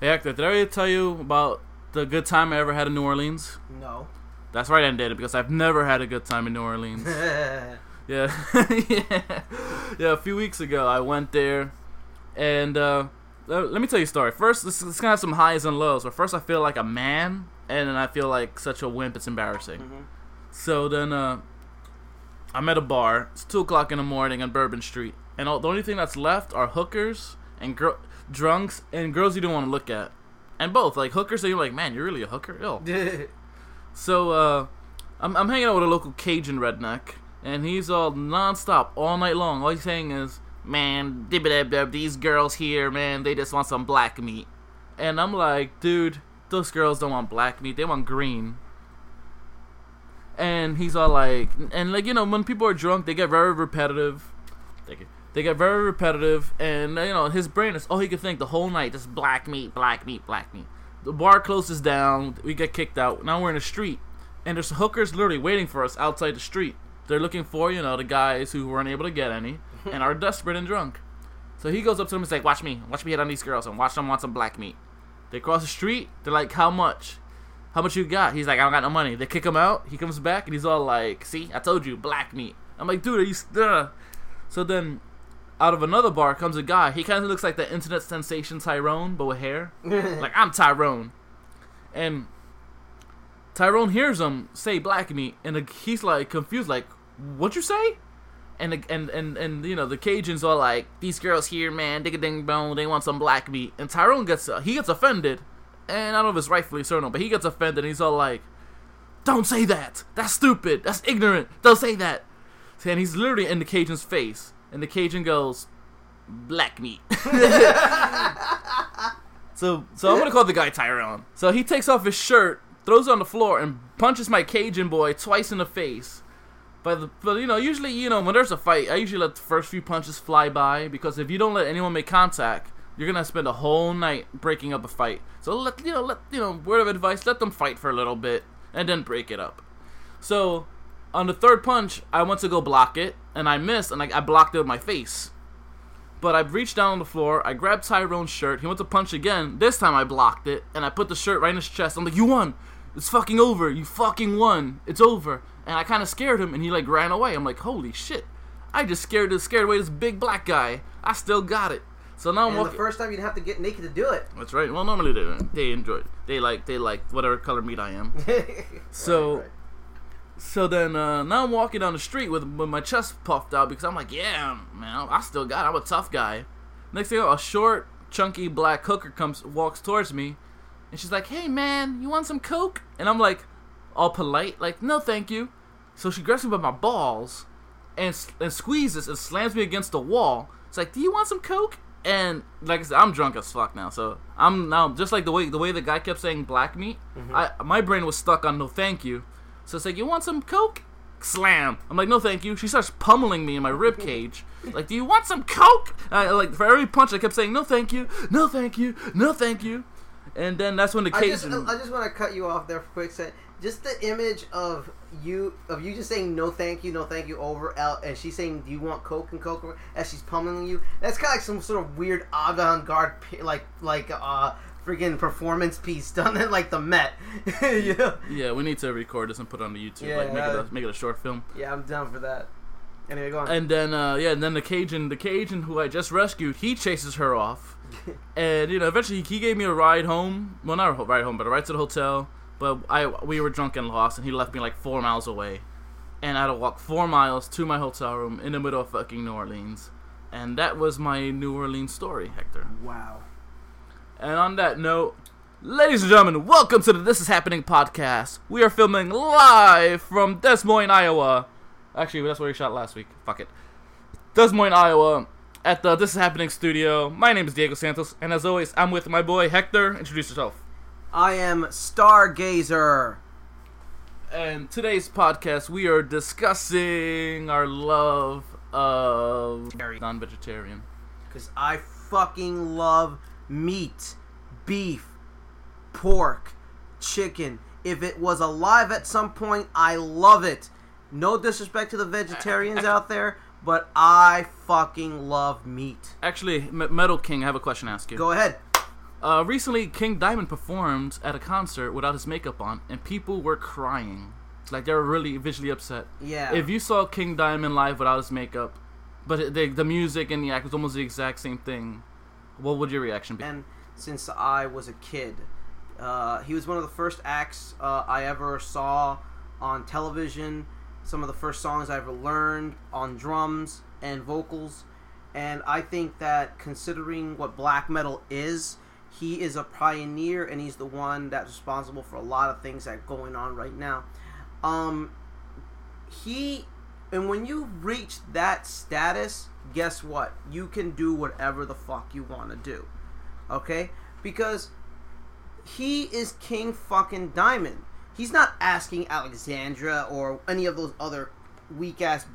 Hey Hector, did I ever tell you about the good time I ever had in New Orleans? No. That's right, I did because I've never had a good time in New Orleans. yeah. yeah, yeah. A few weeks ago, I went there, and uh, let, me tell you a story. First, this is gonna have some highs and lows. But first, I feel like a man, and then I feel like such a wimp. It's embarrassing. Mhm. So then, uh, I'm at a bar. It's two o'clock in the morning on Bourbon Street, and all, the only thing that's left are hookers and gr- drunks and girls you don't want to look at, and both like hookers. So you're like, man, you're really a hooker. Yo. So uh, I'm I'm hanging out with a local Cajun redneck, and he's all nonstop all night long. All he's saying is, "Man, these girls here, man, they just want some black meat." And I'm like, dude, those girls don't want black meat; they want green. And he's all like, and like you know, when people are drunk, they get very repetitive. They get, they get very repetitive, and you know, his brain is all he could think the whole night, just black meat, black meat, black meat. The bar closes down. We get kicked out. Now we're in the street, and there's hookers literally waiting for us outside the street. They're looking for you know the guys who weren't able to get any and are desperate and drunk. So he goes up to them and says, "Watch me, watch me hit on these girls and watch them want some black meat." They cross the street. They're like, "How much? How much you got?" He's like, "I don't got no money." They kick him out. He comes back and he's all like, "See, I told you, black meat." I'm like, "Dude, are you?" St-? So then, out of another bar comes a guy. He kind of looks like the internet sensation Tyrone, but with hair. like I'm Tyrone, and Tyrone hears him say black meat, and he's like confused, like, "What you say?" And and and and you know the Cajuns are like, "These girls here, man, dig a ding bone, they want some black meat." And Tyrone gets uh, he gets offended, and I don't know if it's rightfully so or not, but he gets offended, and he's all like, "Don't say that. That's stupid. That's ignorant. Don't say that." And he's literally in the Cajun's face, and the Cajun goes, "Black meat." So, so I'm gonna call the guy Tyrone. So he takes off his shirt, throws it on the floor, and punches my Cajun boy twice in the face. But, the, but you know, usually, you know, when there's a fight, I usually let the first few punches fly by because if you don't let anyone make contact, you're gonna spend a whole night breaking up a fight. So let you know, let you know, word of advice: let them fight for a little bit and then break it up. So on the third punch, I want to go block it, and I missed, and I, I blocked it with my face. But I reached down on the floor, I grabbed Tyrone's shirt, he went to punch again. This time I blocked it, and I put the shirt right in his chest. I'm like, You won! It's fucking over. You fucking won. It's over. And I kind of scared him, and he like ran away. I'm like, Holy shit. I just scared this scared away this big black guy. I still got it. So now I'm And the first time you'd have to get naked to do it. That's right. Well, normally they. They enjoy it. They like they like whatever color meat I am. So- Right, right. So then uh, now I'm walking down the street with, with my chest puffed out because I'm like, yeah, man, I still got it. I'm a tough guy. Next thing you know, a short, chunky black hooker comes walks towards me, and she's like, hey man, you want some coke? And I'm like, all polite, like, no, thank you. So she grabs me by my balls and and squeezes and slams me against the wall. It's like, do you want some coke? And like I said, I'm drunk as fuck now. So I'm now just like the way the way the guy kept saying black meat. I my brain was stuck on no thank you. So it's like, you want some coke? Slam. I'm like, no, thank you. She starts pummeling me in my rib cage. like, do you want some coke? I, like for every punch, I kept saying, no, thank you, no, thank you, no, thank you. And then that's when the I just, I just want to cut you off there for a quick second. Just the image of you, of you just saying no, thank you, no, thank you over out, and she's saying, "Do you want Coke and Coke?" as she's pummeling you. That's kind of like some sort of weird avant-garde, like like uh freaking performance piece done at like the Met. yeah, yeah, we need to record this and put it on the YouTube. Yeah, like make it uh, a, make it a short film. yeah, I'm down for that. Anyway, go on. And then uh, yeah, and then the Cajun, the Cajun who I just rescued, he chases her off, and you know eventually he gave me a ride home. Well, not a ride home, but a ride to the hotel. But I we were drunk and lost, and he left me like four miles away, and I had to walk four miles to my hotel room in the middle of fucking New Orleans, and that was my New Orleans story, Hector. wow. And on that note, ladies and gentlemen, welcome to the This Is Happening podcast. We are filming live from Des Moines, Iowa. Actually, that's where we shot last week. Fuck it. Des Moines, Iowa, at the This Is Happening studio. My name is Diego Santos, and as always, I'm with my boy Hector. Introduce yourself. I am Stargazer. And today's podcast, we are discussing our love of non-vegetarian. Because I fucking love meat, beef, pork, chicken. If it was alive at some point, I love it. No disrespect to the vegetarians out there, but I fucking love meat. Actually, M- Metal King, I have a question to ask you. Go ahead. Uh, recently, King Diamond performed at a concert without his makeup on, and people were crying. Like they were really visually upset. Yeah. If you saw King Diamond live without his makeup, but the, the music and the act was almost the exact same thing, what would your reaction be? and since I was a kid, uh, he was one of the first acts uh, I ever saw on television. Some of the first songs I ever learned on drums and vocals, and I think that considering what black metal is, he is a pioneer and he's the one that's responsible for a lot of things that are going on right now. Um, he and when you reach that status, guess what? You can do whatever the fuck you want to do. Okay? Because he is King fucking Diamond. He's not asking Alexandra or any of those other weak ass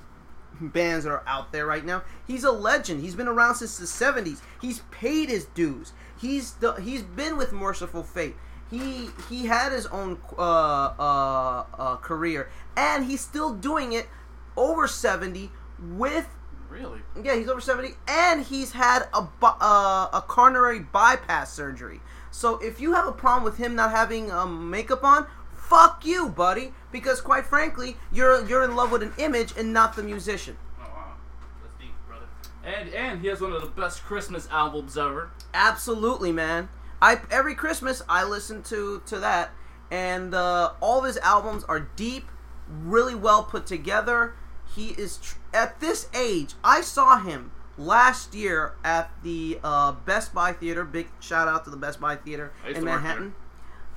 bands that are out there right now. He's a legend. He's been around since the 70s. He's paid his dues. He's the, he's been with Mercyful Fate. He he had his own uh, uh, uh, career, and he's still doing it over 70 with Really? yeah, he's over 70 and he's had a uh, a coronary bypass surgery. So if you have a problem with him not having um, makeup on, fuck you, buddy, because quite frankly, you're you're in love with an image and not the musician. Oh wow, that's deep, brother. And and he has one of the best Christmas albums ever. Absolutely, man. I every Christmas I listen to to that, and uh, all of his albums are deep, really well put together. He is tr- at this age. I saw him last year at the uh, Best Buy Theater. Big shout out to the Best Buy Theater in Manhattan.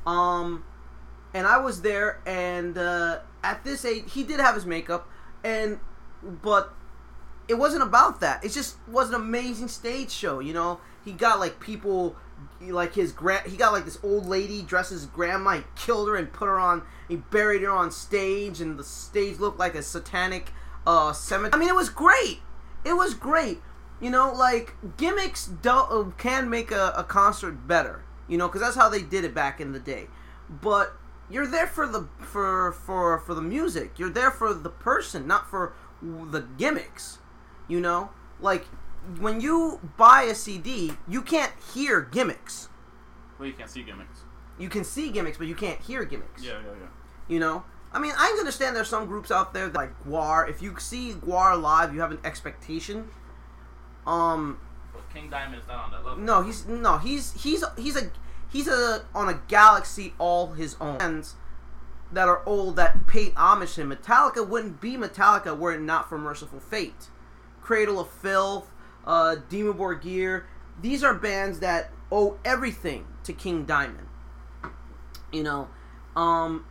Um, and I was there, and uh, at this age, he did have his makeup, and but it wasn't about that. It just was an amazing stage show. You know, he got like people, like his grand. He got like this old lady dressed as grandma. He killed her and put her on. He buried her on stage, and the stage looked like a satanic uh cemetery. I mean, it was great. It was great. You know, like gimmicks don't uh, can make a, a concert better. You know, because that's how they did it back in the day. But you're there for the for for for the music. You're there for the person, not for the gimmicks. You know, like when you buy a CD, you can't hear gimmicks. Well, you can't see gimmicks. You can see gimmicks, but you can't hear gimmicks. Yeah, yeah, yeah. You know, I mean, I understand there's some groups out there that, like GWAR. If you see GWAR live, you have an expectation. Um, But King Diamond is not on that level. no, he's no, he's he's he's a he's a on a galaxy all his own. Fans that are old that pay homage to him. Metallica wouldn't be Metallica were it not for Mercyful Fate, Cradle of Filth, uh, Dimmu Borgir. These are bands that owe everything to King Diamond. You know, um,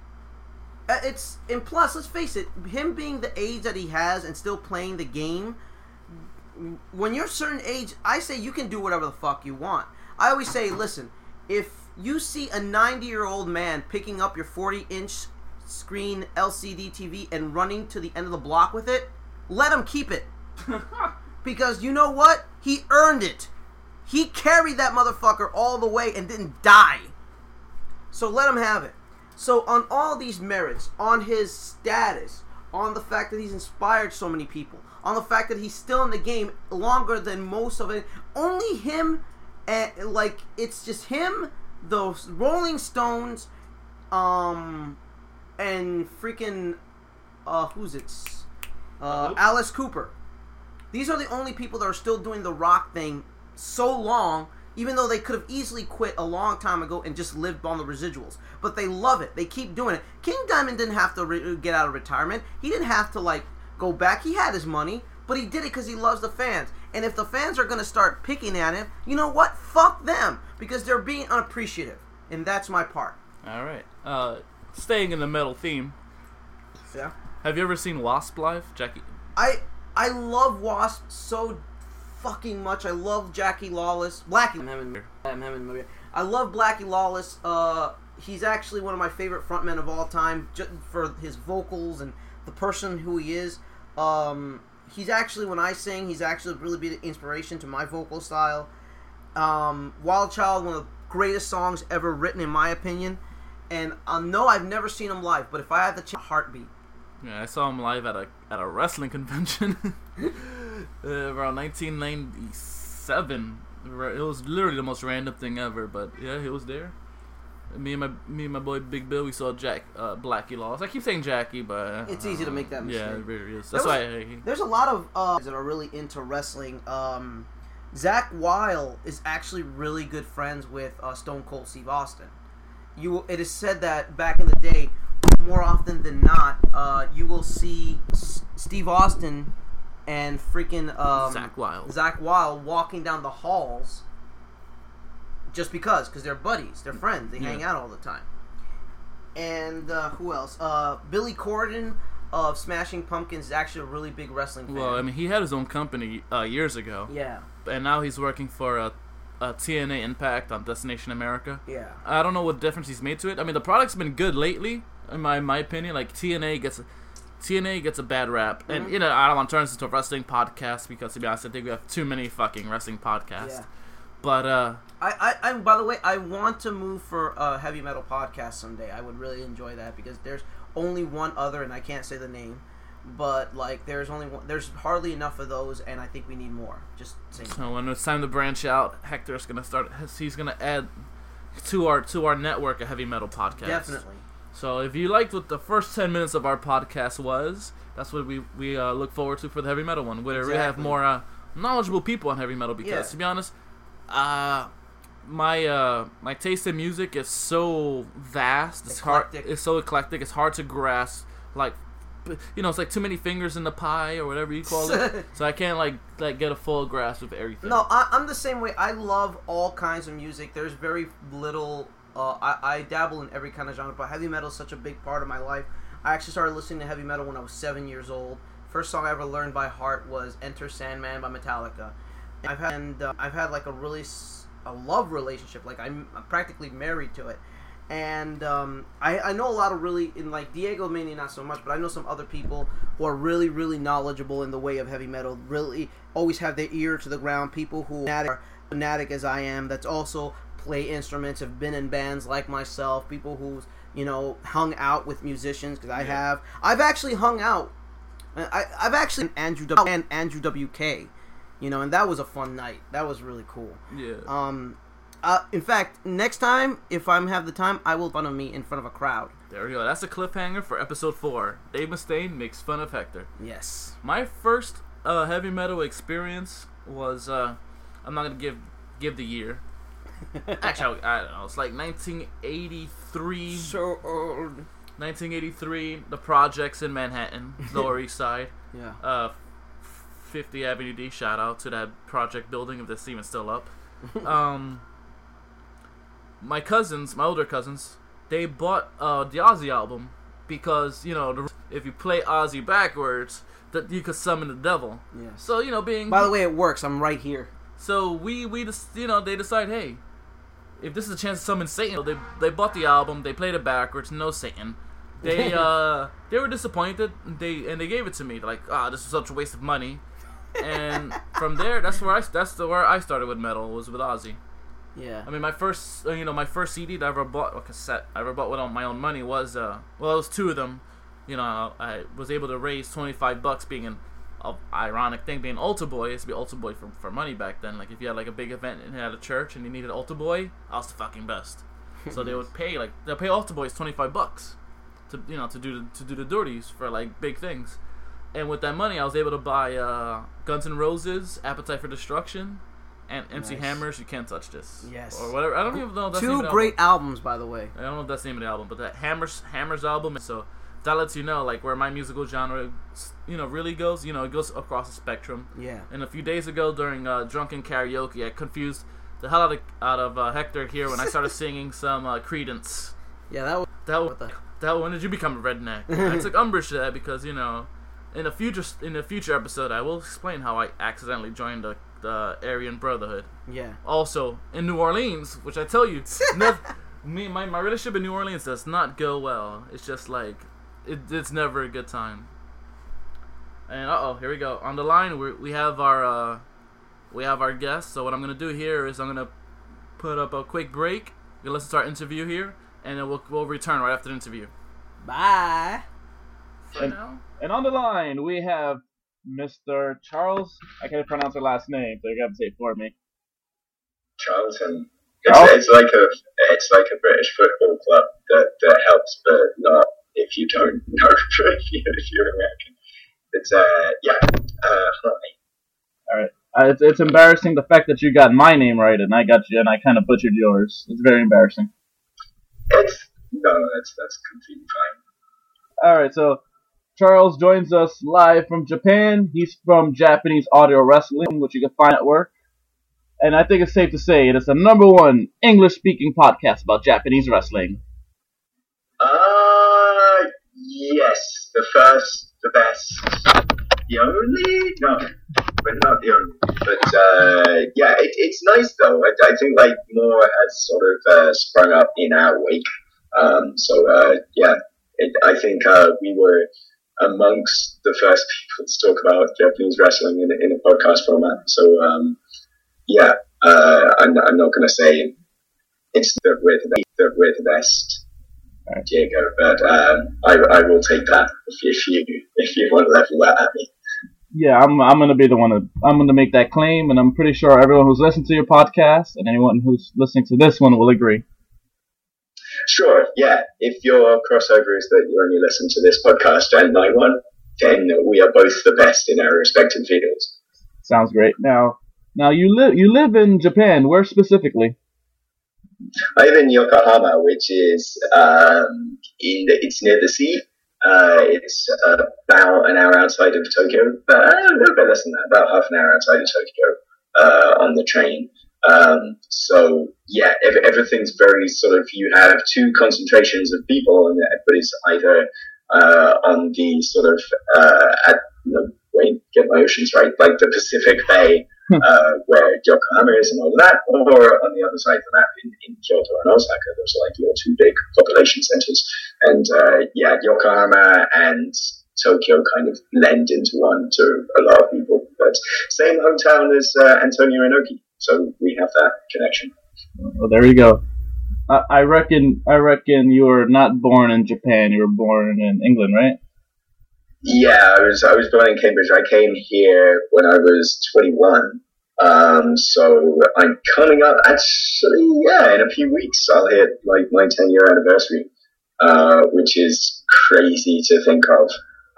Uh, it's and plus, let's face it, him being the age that he has and still playing the game when you're a certain age, I say you can do whatever the fuck you want. I always say, listen, if you see a 90 year old man picking up your 40 inch screen LCD TV and running to the end of the block with it, let him keep it. because you know what? He earned it. He carried that motherfucker all the way and didn't die. So let him have it. So on all these merits, on his status, on the fact that he's inspired so many people, on the fact that he's still in the game longer than most of it, only him, and like it's just him, the Rolling Stones, um, and freaking, uh, who's it? Uh, who? Alice Cooper. These are the only people that are still doing the rock thing so long, even though they could have easily quit a long time ago and just lived on the residuals. But they love it. They keep doing it. King Diamond didn't have to re- get out of retirement. He didn't have to like go back. He had his money, but he did it because he loves the fans. And if the fans are gonna start picking at him, you know what? Fuck them because they're being unappreciative, and that's my part. All right. Uh, staying in the metal theme. Yeah. Have you ever seen Wasp live, Jackie? I I love Wasp so fucking much. I love Jackie Lawless. Blackie. I'm I'm having, I love Blackie Lawless. Uh, he's actually one of my favorite frontmen of all time, just for his vocals and the person who he is. Um, he's actually when I sing, he's actually really big inspiration to my vocal style. Um, Wild Child, one of the greatest songs ever written, in my opinion. And I know I've never seen him live, but if I had the chance, heartbeat. Yeah, I saw him live at a at a wrestling convention uh, around 1997. It was literally the most random thing ever, but yeah, he was there. Me and my me and my boy Big Bill, we saw Jack uh, Blackie Lost. I keep saying Jackie, but uh, It's easy to make that Yeah, mistake. it really is. That's There why. I, There's a lot of uh, that are really into wrestling. Um, Zakk Wylde is actually really good friends with uh, Stone Cold Steve Austin. You, it is said that back in the day, more often than not, uh, you will see S- Steve Austin and freaking um, Zakk Wylde. Zakk Wylde walking down the halls just because, because they're buddies, they're friends, they hang out all the time. And uh, who else? Uh, Billy Corgan of Smashing Pumpkins is actually a really big wrestling fan. Well, I mean, he had his own company uh, years ago, yeah, and now he's working for a, a TNA Impact on Destination America. yeah, I don't know what difference he's made to it. I mean, the product's been good lately, in my my opinion. Like TNA gets TNA gets a bad rap, and Mhm. you know I don't want to turn this into a wrestling podcast because to be honest, I think we have too many fucking wrestling podcasts. yeah. But uh, I, I, I, by the way, I want to move for a heavy metal podcast someday. I would really enjoy that because there's only one other, and I can't say the name, but like there's only one, there's hardly enough of those, and I think we need more. Just saying. so when it's time to branch out, Hector's gonna start. He's gonna add to our to our network a heavy metal podcast. Definitely. So if you liked what the first ten minutes of our podcast was, that's what we we uh, look forward to for the heavy metal one, where we have more uh, knowledgeable people on heavy metal. Because Yeah. to be honest, uh, my uh, my taste in music is so vast. It's Eclectic. hard. It's so eclectic. It's hard to grasp. Like, you know, it's like too many fingers in the pie or whatever you call it. so I can't like like get a full grasp of everything. No, I, I'm the same way. I love all kinds of music. There's very little. Uh, I, I dabble in every kind of genre, but heavy metal is such a big part of my life. I actually started listening to heavy metal when I was seven years old. First song I ever learned by heart was "Enter Sandman" by Metallica. I've had and uh, I've had like a really s- a love relationship. Like I'm, I'm practically married to it. And um, I, I know a lot of really in like Diego mainly not so much, but I know some other people who are really really knowledgeable in the way of heavy metal. Really always have their ear to the ground. People who are fanatic as I am. That's also play instruments. Have been in bands like myself. People who's you know hung out with musicians because I Yeah. have. I've actually hung out. I, I've actually Andrew W and Andrew WK, you know, and that was a fun night. That was really cool. Yeah. Um, uh, in fact, next time if I have the time, I will fun of me in front of a crowd. there we go. That's a cliffhanger for episode four. Dave Mustaine makes fun of Hector. Yes. My first uh, heavy metal experience was uh, I'm not gonna give give the year. Actually, I don't know. It's like 1983. so old. 1983. The projects in Manhattan, Lower East Side. Yeah. Uh, 50 Avenue D. Shout out to that project building if that's even still up. Um, my cousins, my older cousins, they bought uh, the Ozzy album because you know the, if you play Ozzy backwards, that you could summon the devil. Yes. So you know, being By the way, it works. I'm right here. So we we just you know they decide, hey, if this is a chance to summon Satan, they they bought the album, they played it backwards, no Satan. They uh they were disappointed. They and they gave it to me. They're like, ah, this is such a waste of money. And from there, that's where I that's the where I started with metal was with Ozzy. Yeah. I mean, my first uh, you know my first CD that I ever bought, a cassette I ever bought with my own money was uh well it was two of them. You know, I was able to raise twenty five bucks being an a ironic thing being Ultra Boy. It used to be Ultra Boy for, for money back then. Like if you had like a big event and had a church and you needed Ultra Boy, I was the fucking best. So they would pay like they'll pay Ultra Boys twenty five bucks to you know to do the, to do the dirties for like big things. And with that money, I was able to buy uh, Guns N' Roses, Appetite for Destruction, and MC Nice. Hammer's "You Can't Touch This." Yes. or whatever. I don't even know. That's Two great albums, by the way. I don't know if that's the name of the album, but that Hammers Hammers album. So that lets you know like where my musical genre, you know, really goes. You know, it goes across the spectrum. Yeah. And a few days ago during uh, drunken karaoke, I confused the hell out of out of uh, Hector here when I started singing some uh, Creedence. Yeah, that was. That What the? that when did you become a redneck? I took umbrage to that because you know, in a future in a future episode, I will explain how I accidentally joined the the Aryan Brotherhood. Yeah. Also in New Orleans, which I tell you, me my my relationship in New Orleans does not go well. It's just like it, it's never a good time. And uh oh, here we go. On the line, we we have our uh, we have our guest. So what I'm gonna do here is I'm gonna put up a quick break. We're gonna listen to our interview here, and then we'll we'll return right after the interview. Bye. For now. And on the line, we have Mr. Charles. I can't pronounce her last name, so you gotta say it for me. Charlton. It's, oh. it's like a it's like a British football club that, that helps, but not if you don't know if, you, if you're American. It's uh yeah uh All right. Uh, it's, it's embarrassing the fact that you got my name right and I got you and I kind of butchered yours. It's very embarrassing. It's no, that's that's completely fine. All right, so Charles joins us live from Japan. He's from Japanese Audio Wrestling, which you can find at work. And I think it's safe to say it is the number one English speaking podcast about Japanese wrestling. Uh, yes. The first, the best, the only? No, but not the only. But uh, yeah, it, it's nice though. I, I, think like more has sort of uh, sprung up in our wake. Um, so uh, yeah, it, I think uh, we were amongst the first people to talk about Japanese wrestling in, in a podcast format. So um, yeah, uh, I'm, I'm, not going to say it's the we're the, the, we're the best. Diego, but um, I, I will take that if, if you if you want to level that at me. Yeah, I'm I'm gonna be the one to I'm gonna make that claim, and I'm pretty sure everyone who's listening to your podcast and anyone who's listening to this one will agree. Sure, yeah. If your crossover is that you only listen to this podcast and my one, then we are both the best in our respective fields. Sounds great. Now, now you live you live in Japan. Where specifically? I live in Yokohama, which is um, in the, it's near the sea. Uh, it's about an hour outside of Tokyo, but uh, a little bit less than that, about half an hour outside of Tokyo uh, on the train. Um, so yeah, everything's very sort of you have two concentrations of people, and everybody's either uh, on the sort of uh, at the wait, get my oceans right, like the Pacific Bay. Uh, where Yokohama is and all of that, or on the other side of the map in, in Kyoto and Osaka, those are like your two big population centers. And uh, yeah, Yokohama and Tokyo kind of blend into one to a lot of people. But same hometown as uh, Antonio Inoki. So we have that connection. Well, there you go. I, I reckon. I reckon you were not born in Japan. You were born in England, right? Yeah, I was. I was born in Cambridge. I came here when I was 21. Um, so I'm coming up. Actually, yeah, in a few weeks I'll hit like my 10 year anniversary, uh, which is crazy to think of.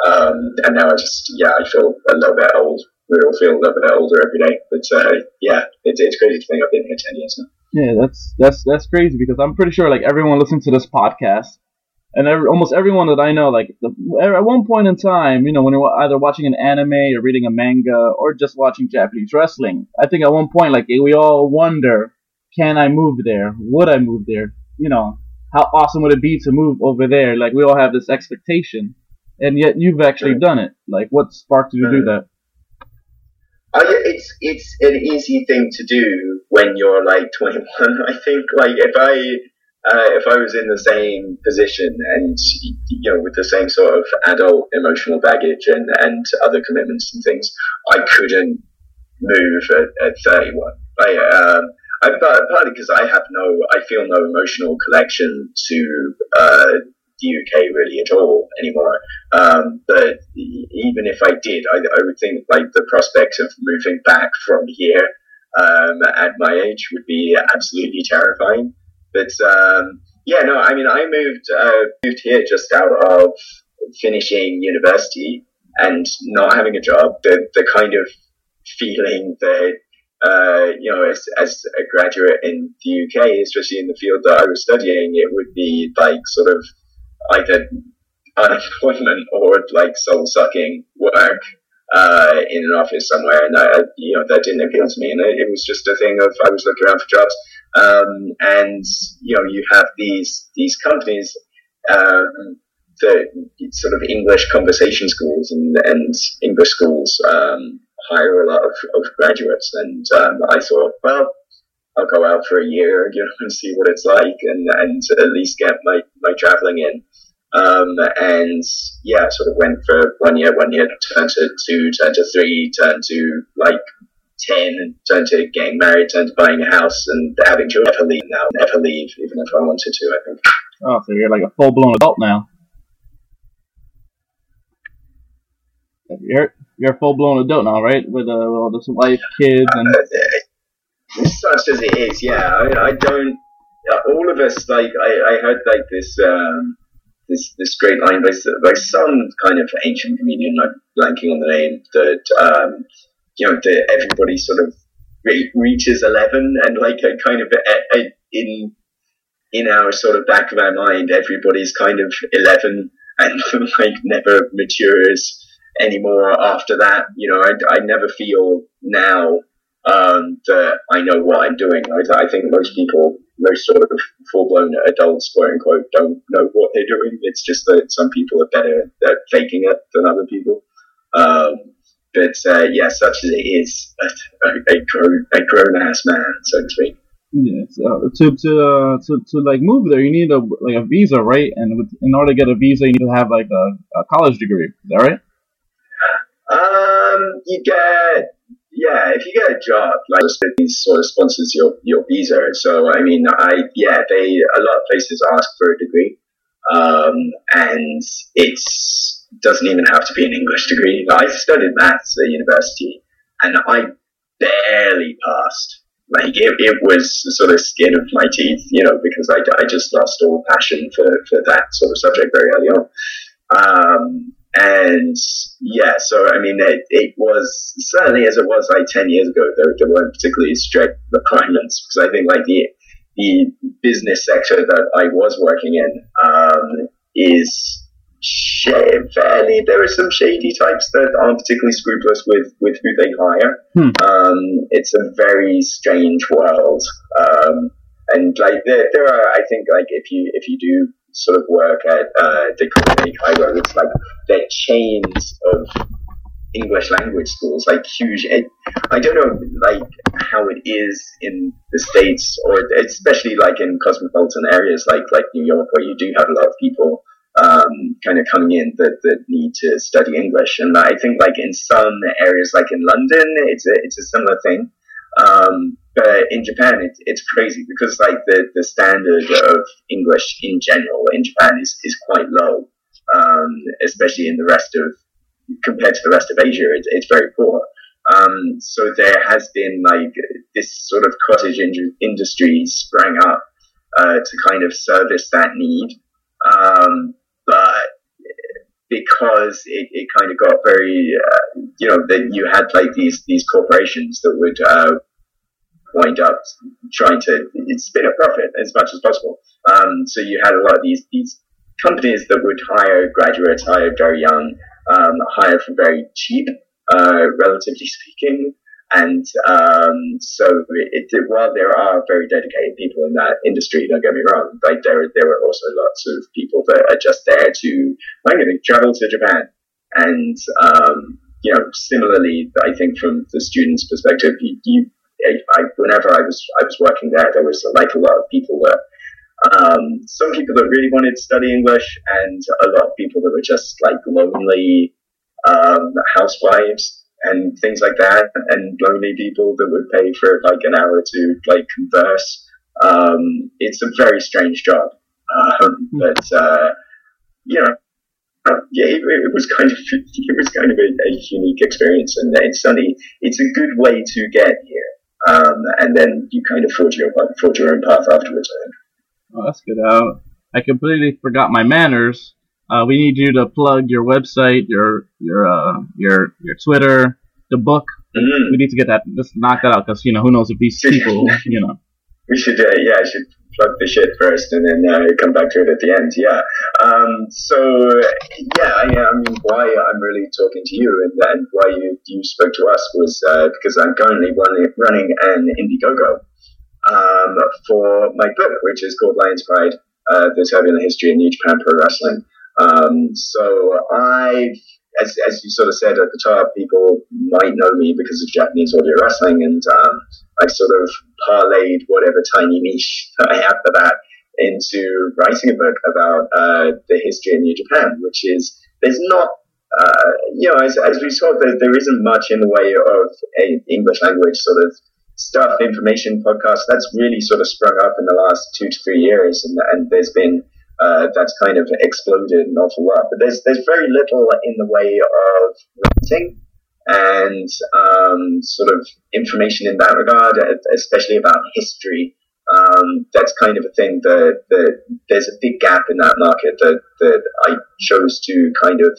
Um, and now I just, yeah, I feel a little bit old we all feel a little bit older every day. But uh, yeah, it's, it's crazy to think I've been here ten years now. Yeah, that's that's that's crazy because I'm pretty sure like everyone listening to this podcast, and every, almost everyone that I know, like the, er, at one point in time, you know, when you're either watching an anime or reading a manga or just watching Japanese wrestling, I think at one point like we all wonder, can I move there? Would I move there? You know, how awesome would it be to move over there? Like we all have this expectation, and yet you've actually done it. Like what sparked you to do that? I, it's it's an easy thing to do when you're like 21. I think like if I uh, if I was in the same position and you know with the same sort of adult emotional baggage and and other commitments and things, I couldn't move at, at 31. I, um, I, partly because I have no, I feel no emotional connection to uh, the UK really at all anymore. Um, but even if I did, I, I, would think like the prospect of moving back from here um, at my age would be absolutely terrifying. But um, yeah, no, I mean, I moved uh, moved here just out of finishing university and not having a job. The the kind of feeling that uh, you know, as, as a graduate in the UK, especially in the field that I was studying, it would be like sort of either unemployment or like soul sucking work uh, in an office somewhere, and I, you know that didn't appeal to me, and it, it, was just a thing of I was looking around for jobs, um, and you know you have these these companies. Um, the sort of English conversation schools and, and English schools um, hire a lot of, of graduates, and um, I thought, well, I'll go out for a year, you know, and see what it's like, and and at least get my my traveling in. Um, and yeah, sort of went for one year, one year, turned to two, turned to three, turned to like 10, and turned to getting married, turned to buying a house and having children. Never leave now, never leave, even if I wanted to, I think. Oh, so you're like a full blown adult now. You're, you're a full blown adult now, right? With, uh, with all this wife, kids, and. Uh, such as it is, yeah. I, I don't. All of us, like I, I heard like this. Um, this this great line by, by some kind of ancient comedian, I'm blanking on the name, that um, you know that everybody sort of re- reaches eleven, and like a kind of a, a, in in our sort of back of our mind, everybody's kind of eleven and like never matures anymore after that. You know, I, I never feel now um, that I know what I'm doing. I, I think most people most sort of full blown adults, quote unquote, don't know what they're doing. It's just that some people are better at faking it than other people. Um, but uh, yeah, such as it is, a, a, grown, a grown ass man, so to speak. Yeah, so to to uh, to to like move there, you need a like a visa, right? And with, in order to get a visa, you need to have like a, a college degree. Is that right? Um, you get yeah, if you get a job, like these sort of sponsors your, your visa. So I mean, I yeah, they a lot of places ask for a degree, um, and it doesn't even have to be an English degree. I studied maths at university, and I barely passed. Like it, it was sort of skin of my teeth, you know, because I, I just lost all passion for, for that sort of subject very early on. Um, and yeah, so I mean, it, it, was certainly as it was like 10 years ago, there, there weren't particularly strict requirements because I think like the, the business sector that I was working in um, is fairly, there are some shady types that aren't particularly scrupulous with, with who they hire. Hmm. Um, it's a very strange world. Um, and like there, there are, I think like if you, if you do sort of work at uh, the company Cairo, it's like the chains of English language schools, like huge. I don't know, like how it is in the states, or especially like in cosmopolitan areas like like New York, where you do have a lot of people um, kind of coming in that, that need to study English. And I think like in some areas, like in London, it's a it's a similar thing. Um, but in Japan, it's, it's crazy because like the, the standard of English in general in Japan is, is quite low, um, especially in the rest of, compared to the rest of Asia, it's, it's very poor. Um, so there has been like this sort of cottage in- industry sprang up uh, to kind of service that need. Um, because it, it kind of got very, uh, you know, that you had like these these corporations that would uh, wind up trying to spin a profit as much as possible. Um, so you had a lot of these these companies that would hire graduates, hire very young, um, hire for very cheap, uh, relatively speaking. And um, so, it, it, while there are very dedicated people in that industry, don't get me wrong, like there, there are also lots of people that are just there to, I'm going to travel to Japan. And, um, you know, similarly, I think from the student's perspective, you, you I, whenever I was I was working there, there was like a lot of people that um, some people that really wanted to study English, and a lot of people that were just like lonely um, housewives and things like that, and lonely people that would pay for like an hour to like converse. Um, it's a very strange job, um, hmm. but uh, you know, yeah, it, it, was kind of it was kind of a, a unique experience, and it's sunny. It's a good way to get here um, and then you kind of forge your forge your own path afterwards. Oh, that's good. Uh, I completely forgot my manners. Uh, we need you to plug your website, your your uh, your your Twitter, the book. Mm-hmm. We need to get that. Let's knock that out because you know who knows if these people, you know. We should, uh, yeah, I should plug the shit first and then uh, come back to it at the end. Yeah. Um, so yeah, I, I, mean, why I'm really talking to you and, and why you, you spoke to us was uh, because I'm currently running, running an Indiegogo um, for my book, which is called Lions Pride: uh, The Turbulent History of New Japan Pro Wrestling. Um, so I've as, as you sort of said at the top, people might know me because of Japanese audio wrestling, and um, I sort of parlayed whatever tiny niche that I have for that into writing a book about uh, the history of New Japan, which is there's not. Uh, you know, as, as we saw, there, there isn't much in the way of a English language sort of stuff, information podcast. That's really sort of sprung up in the last two to three years, and, and there's been uh, that's kind of exploded an awful lot. But there's there's very little in the way of writing and um, sort of information in that regard, especially about history. Um, that's kind of a thing that, that there's a big gap in that market that, that I chose to kind of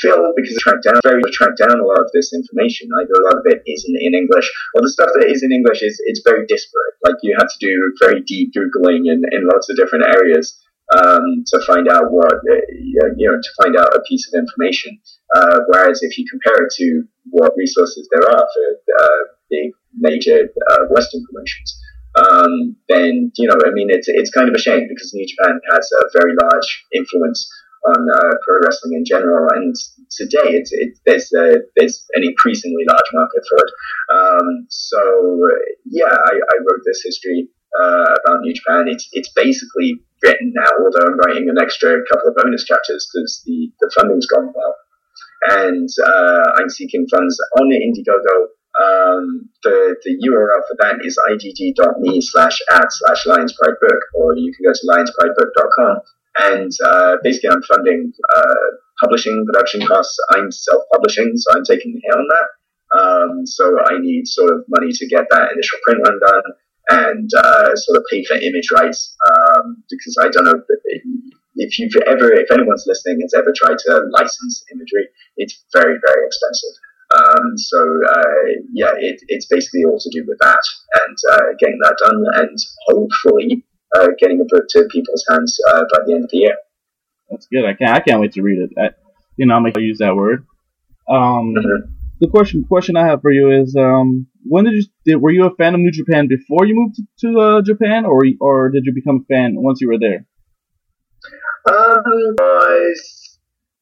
fill because I tracked down very tracked down a lot of this information. Either a lot of it isn't in English, or the stuff that is in English is it's very disparate. Like you have to do very deep googling in, in lots of different areas um, to find out what uh, you know to find out a piece of information. Uh, whereas if you compare it to what resources there are for uh, big major uh, Western promotions, um, then you know I mean it's it's kind of a shame because New Japan has a very large influence on uh, pro wrestling in general, and today it's it, there's a, there's an increasingly large market for it. Um, so yeah, I, I, wrote this history uh, about New Japan. It's it's basically written now, although I'm writing an extra couple of bonus chapters because the, the funding's gone well. And uh, I'm seeking funds on Indiegogo. Um, the, the URL for that is igg.me slash ad slash Lions Pride Book, or you can go to lionspridebook.com. And uh, basically, I'm funding uh, publishing, production costs. I'm self publishing, so I'm taking the hit on that. Um, so I need sort of money to get that initial print run done and uh, sort of pay for image rights um, because I don't know if you've ever, if anyone's listening has ever tried to license imagery, it's very, very expensive. Um, so uh, yeah, it, it's basically all to do with that and uh, getting that done and hopefully uh, getting the book to people's hands uh, by the end of the year. That's good. I can't. I can't wait to read it. I, you know, I'm gonna use that word. Um, mm-hmm. The question question I have for you is, um, when did you did, were you a fan of New Japan before you moved to, to uh, Japan, or or did you become a fan once you were there? Um, was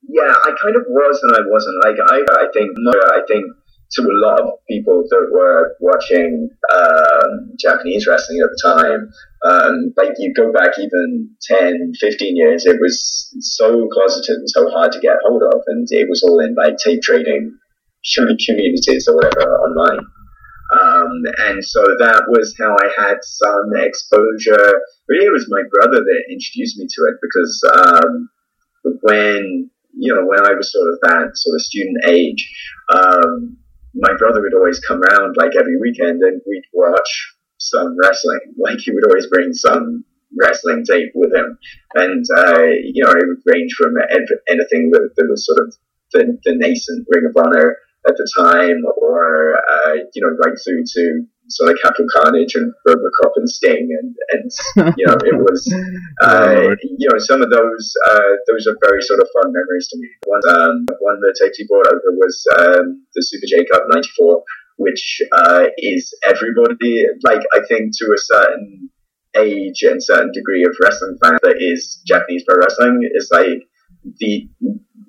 yeah, I kind of was and I wasn't. Like I, I think I think to a lot of people that were watching um, Japanese wrestling at the time, um, like you go back even 10, 15 years, it was so closeted and so hard to get hold of, and it was all in like tape trading communities or whatever online. Um, and so that was how I had some exposure. Really, it was my brother that introduced me to it because um, when you know when I was sort of that sort of student age, um, my brother would always come around like every weekend and we'd watch some wrestling. Like he would always bring some wrestling tape with him, and uh, you know it would range from anything that, that was sort of the, the nascent Ring of Honor at the time, or uh, you know right through to sort of Capital Carnage and Robocop and Sting, and, and you know it was uh, you know some of those uh, those are very sort of fun memories to me. One um, one that Tasty brought over was um, the Super J Cup '94, which uh, is everybody like I think to a certain age and certain degree of wrestling fan that is Japanese pro wrestling is like the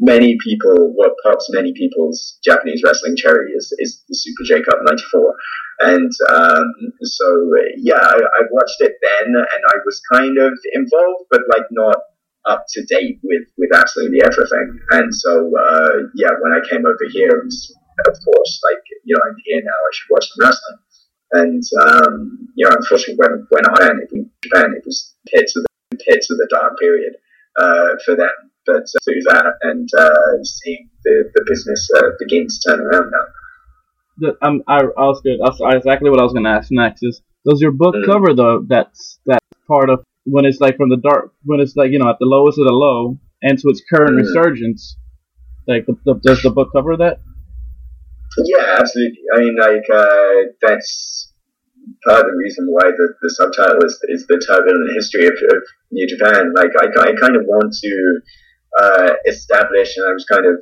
many people, what pops many people's Japanese wrestling cherry is, is the Super J Cup 94. And um, so, yeah, I, I, watched it then and I was kind of involved, but like not up to date with, with absolutely everything. And so, uh, yeah, when I came over here, it was, of course, like, you know, I'm here now, I should watch some wrestling. And, um, you know, unfortunately, when, when I went in Japan, it was pits of the, pits of the dark period uh, for them. But uh, that and uh, seeing the, the business uh, begin to turn around now the, um, I, I was good. That's exactly what I was going to ask next. Is does your book mm. cover the that's that part of when it's like from the dark when it's like you know at the lowest of the low and to its current mm. resurgence? Like, the, the, does the book cover that? Yeah, absolutely. I mean, like uh, that's part of the reason why the, the subtitle is, is the turbulent history of, of New Japan. Like, I, I kind of want to uh, establish, and I was kind of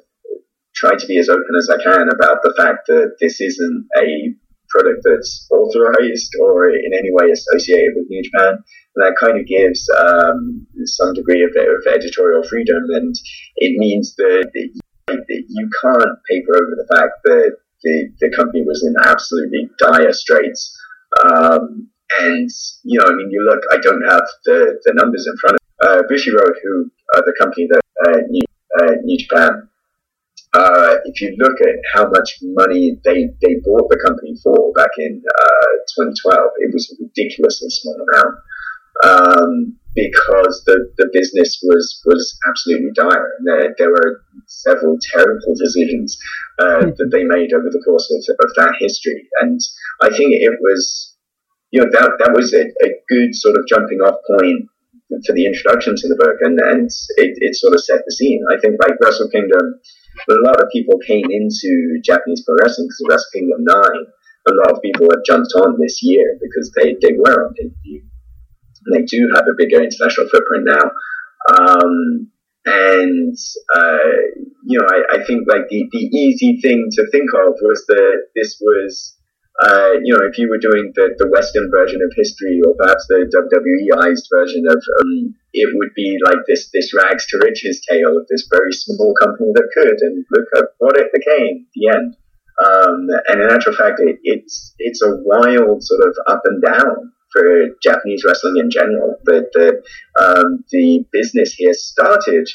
trying to be as open as I can about the fact that this isn't a product that's authorized or in any way associated with New Japan. And that kind of gives um, some degree of, of, editorial freedom, and it means that, that you can't paper over the fact that the, the company was in absolutely dire straits. Um, and, you know, I mean, you look, I don't have the, the numbers in front of uh, Bushiroad, who the company that uh, New, uh, New Japan uh, if you look at how much money they, they bought the company for back in uh, 2012, it was a ridiculously small amount. Um, because the, the business was, was absolutely dire. And there, there were several terrible decisions uh, hmm. that they made over the course of, of that history. And I think it was, you know, that, that was a, a good sort of jumping off point for the introduction to the book, and, and it, it sort of set the scene. I think like Wrestle Kingdom, a lot of people came into Japanese pro wrestling because of Wrestle Kingdom 9. A lot of people have jumped on this year because they, they were on view and they do have a bigger international footprint now. Um, and uh, you know, I, I, think like the, the easy thing to think of was that this was, uh, you know, if you were doing the, the Western version of history or perhaps the WWEized version of, um, it would be like this this rags to riches tale of this very small company that could, and look at what it became. The end. Um, and in actual fact, it, it's it's a wild sort of up and down for Japanese wrestling in general. The the, um, the business here started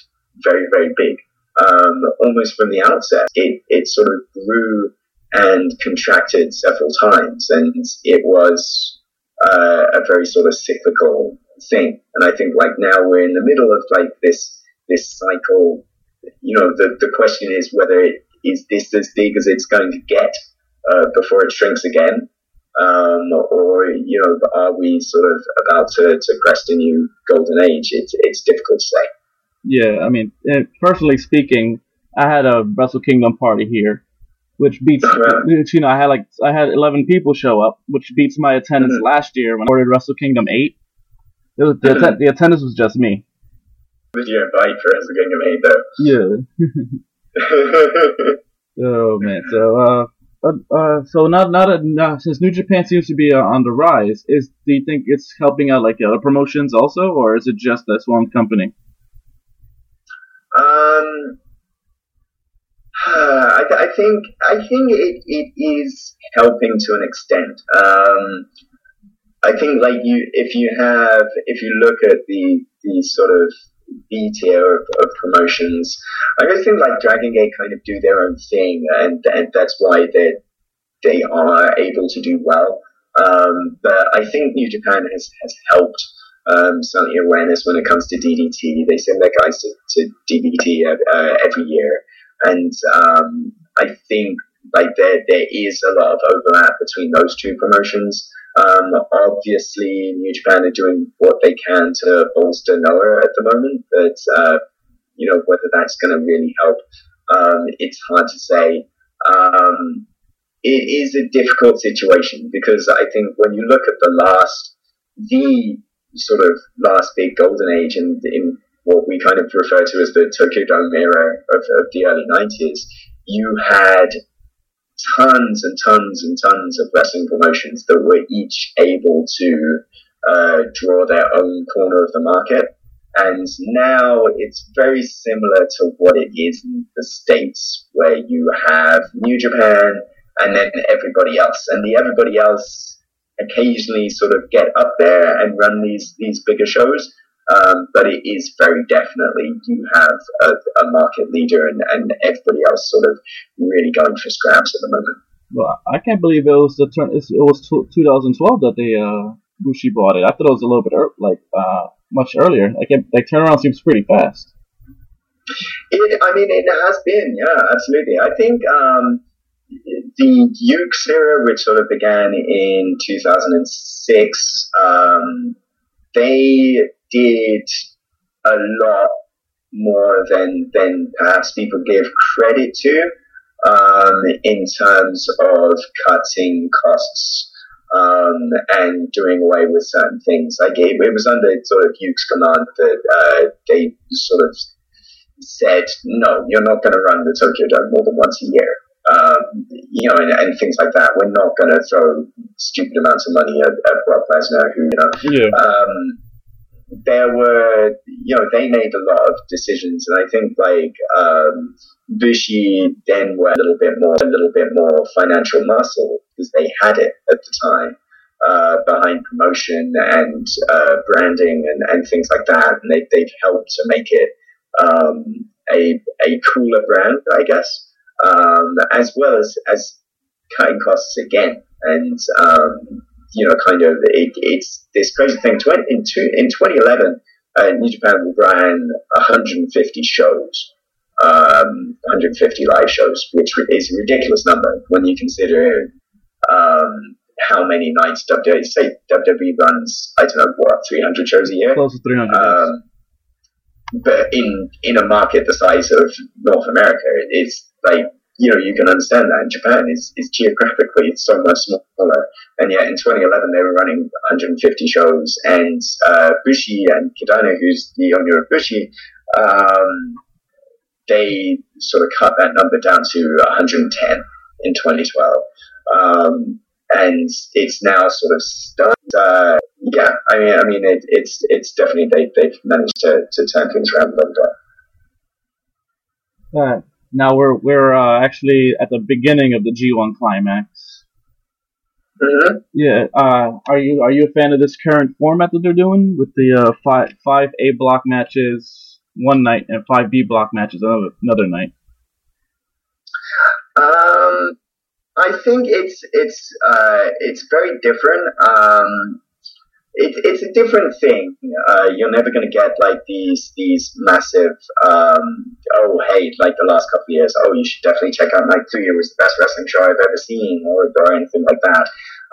very very big, um, almost from the outset. It it sort of grew and contracted several times, and it was uh, a very sort of cyclical thing. And I think like now we're in the middle of like this this cycle. You know, the the question is whether it, is this as big as it's going to get uh, before it shrinks again, um, or you know, are we sort of about to, to crest a new golden age? It's it's difficult to say. Yeah, I mean, eh, personally speaking, I had a Wrestle Kingdom party here, which beats which, you know I had like I had eleven people show up, which beats my attendance mm-hmm. last year when I ordered Wrestle Kingdom eight. It was, the, mm-hmm. the attendance was just me. Did you invite for Wrestle Kingdom eight though? Yeah. oh man, so uh, uh, uh, so not not, not since New Japan seems to be uh, on the rise, is do you think it's helping out like other promotions also, or is it just this one company? Um, I, I think I think it, it is helping to an extent. Um, I think like you, if you have, if you look at the the sort of B tier of, of, promotions. I just think like Dragon Gate kind of do their own thing, and and that's why they they are able to do well. Um, but I think New Japan has has helped um, certainly awareness when it comes to DDT. They send their guys to, to DDT uh, every year, and um, I think like there there is a lot of overlap between those two promotions. Um, obviously, New Japan are doing what they can to bolster Noah at the moment, but uh, you know whether that's going to really help, um, it's hard to say. Um, it is a difficult situation because I think when you look at the last, the sort of last big golden age in, in what we kind of refer to as the Tokyo Dome era of, of the early 90s, you had tons and tons and tons of wrestling promotions that were each able to uh, draw their own corner of the market. And now it's very similar to what it is in the States, where you have New Japan and then everybody else. And the everybody else occasionally sort of get up there and run these, these bigger shows. Um, but it is very definitely you have a, a market leader and, and everybody else sort of really going for scraps at the moment. Well, I can't believe it was the turn. It was 2012 that they uh, Bushi bought it. I thought it was a little bit er- like uh, much earlier. Like like turnaround seems pretty fast. It, I mean, it has been, yeah, absolutely. I think um, the Yuke's era, which sort of began in 2006, um, they did a lot more than than perhaps people give credit to um, in terms of cutting costs um, and doing away with certain things. Like it, it was under sort of Yuke's command that uh, they sort of said, no, you're not going to run the Tokyo Dome more than once a year. Um, you know, and, and, things like that. We're not going to throw stupid amounts of money at, at Brock Lesnar, who, you know, yeah. There were, you know, they made a lot of decisions, and I think like um, Bushi then were a little bit more, a little bit more financial muscle because they had it at the time. Uh, behind promotion and uh, branding and, and things like that, and they, they've helped to make it um, a a cooler brand, I guess, um, as well as as cutting costs again. And um, you know, kind of it, it's this crazy thing. In, two, in 2011, uh, New Japan ran 150 shows, um, 150 live shows, which is a ridiculous number when you consider um, how many nights WWE say WWE runs. I don't know what 300 shows a year. Close to 300. Um, but in in a market the size of North America, it's like you know you can understand that in Japan is is geographically it's so much smaller, and yet in 2011 they were running 150 shows, and uh, Bushi and Kidani, who's the owner of Bushi, um, they sort of cut that number down to 110 in 2012. Um, and it's now sort of started. Uh, yeah, I mean, I mean, it, it's it's definitely they they've managed to, to turn things around a little bit. Uh, now we're we're uh, actually at the beginning of the G1 climax. Mm-hmm. Yeah. Uh, are you are you a fan of this current format that they're doing with the uh, five five A block matches one night and five B block matches another another night? Um, I think it's it's uh, it's very different. Um, it, it's a different thing. Uh, you're never going to get like these these massive. Um, oh, hey, like the last couple of years. Oh, you should definitely check out Night Two. It was the best wrestling show I've ever seen, or or anything like that.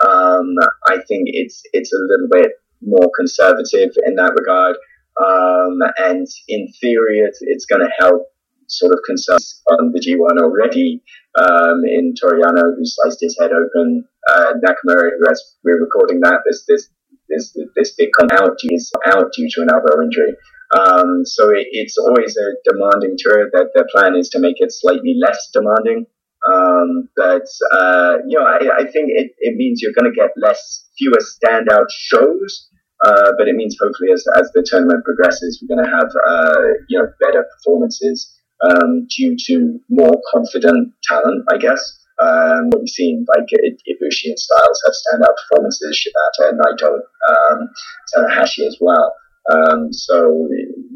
Um, I think it's it's a little bit more conservative in that regard. Um, and in theory, it's, it's going to help sort of conserve on the G1 already um, in Toriano, who sliced his head open. Uh, Nakamura, who as we're recording that, this this this this big out due to an elbow injury. Um, so it, it's always a demanding tour. That the plan is to make it slightly less demanding. Um, but uh, you know, I, I think it, it means you're going to get less, fewer standout shows. Uh, but it means hopefully as, as the tournament progresses, we're going to have uh, you know better performances um, due to more confident talent, I guess. Um, we've seen like Ibushi and Styles have standout performances, Shibata, and Naito, um, Tanahashi as well. Um, so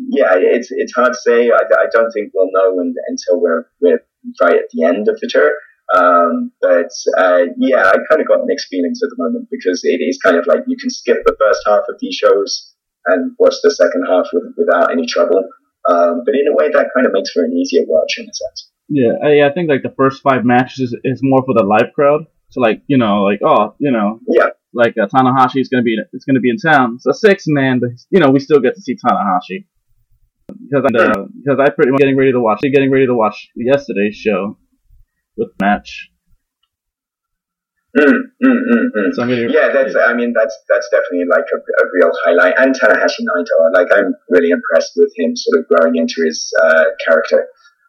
yeah, it's it's hard to say. I, I don't think we'll know un until we're we're right at the end of the tour. Um, but uh, yeah, I kind of got mixed feelings at the moment because it is kind of like you can skip the first half of these shows and watch the second half with, without any trouble. Um, but in a way, that kind of makes for an easier watch in a sense. Yeah, I, I think like the first five matches is, is more for the live crowd. So like you know, like oh, you know, Yeah, like uh, Tanahashi is gonna be it's gonna be in town. It's a six man, but you know we still get to see Tanahashi because uh, because I pretty much getting ready to watch getting ready to watch yesterday's show with match. Mm, mm, mm, mm. So gonna, Yeah, that's. I mean, that's that's definitely like a, a real highlight. And Tanahashi Naito, like I'm really impressed with him sort of growing into his uh, character.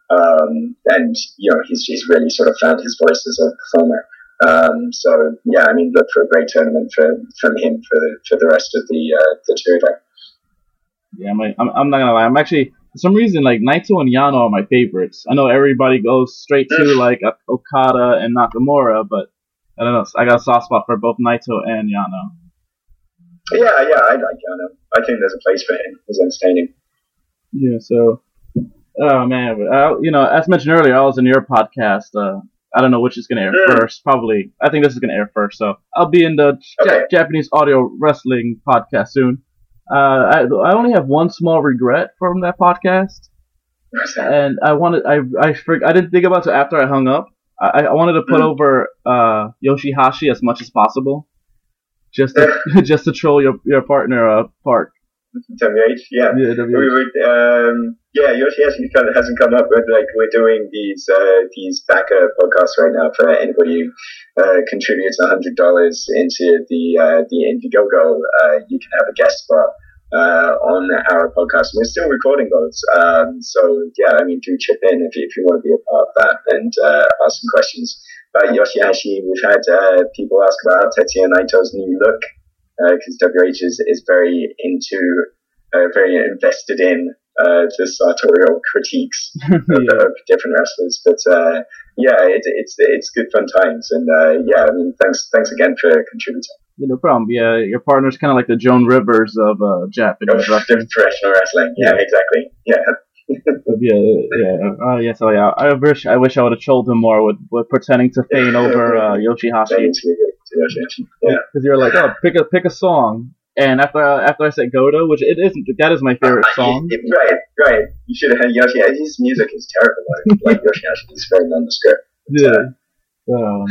Um, and you know, he's he's really sort of found his voice as a performer. Um, so yeah, I mean, look for a great tournament for, from him for the for the rest of the uh, the tour there. yeah, I'm, like, I'm I'm not gonna lie. I'm actually for some reason like Naito and Yano are my favorites. I know everybody goes straight to like Okada and Nakamura, but I don't know. I got a soft spot for both Naito and Yano. Yeah, yeah, I like Yano. I think there's a place for him. He's entertaining. Yeah, so, oh man, I, you know, as mentioned earlier, I was in your podcast. Uh, I don't know which is going to air Mm. first. Probably, I think this is going to air first. So I'll be in the Ja- Okay. Japanese audio wrestling podcast soon. Uh, I, I only have one small regret from that podcast, and I wanted, I, I, for, I didn't think about it after I hung up. I, I wanted to put Mm. over uh, Yoshihashi as much as possible, just to, just to troll your your partner, uh, Park. WH, yeah. Yeah, We would, um, yeah, Yoshihashi kind of hasn't come up with like we're doing these uh, these backer podcasts right now for anybody who uh, contributes hundred dollars into the uh, the Indiegogo. Uh, you can have a guest spot uh, on our podcast. We're still recording those, um, so yeah, I mean, do chip in if you, if you want to be a part of that and uh, ask some questions about Yoshihashi. We've had uh, people ask about Tetsuya Naito's new look because WH is, is very into, uh, very invested in uh, the sartorial critiques of, Yeah. of different wrestlers. But uh, yeah, it, it's it's good fun times, and uh, yeah, I mean, thanks thanks again for contributing. Yeah, No problem. Yeah, your partner's kind of like the Joan Rivers of uh, Japanese wrestling. Professional wrestling, yeah, exactly, yeah. yeah, yeah. Uh, yeah. So yeah, I wish I wish I would have trolled him more with, with pretending to feign over uh, Yoshihashi Thanks for your- Yeah, because you're like, oh, pick a pick a song, And after after I said Godo, which it isn't, that is my favorite Uh, song. it- right, right. You should have had Yoshi. His music is terrible. Like, like Yoshihashi is very nondescript. Yeah. Um,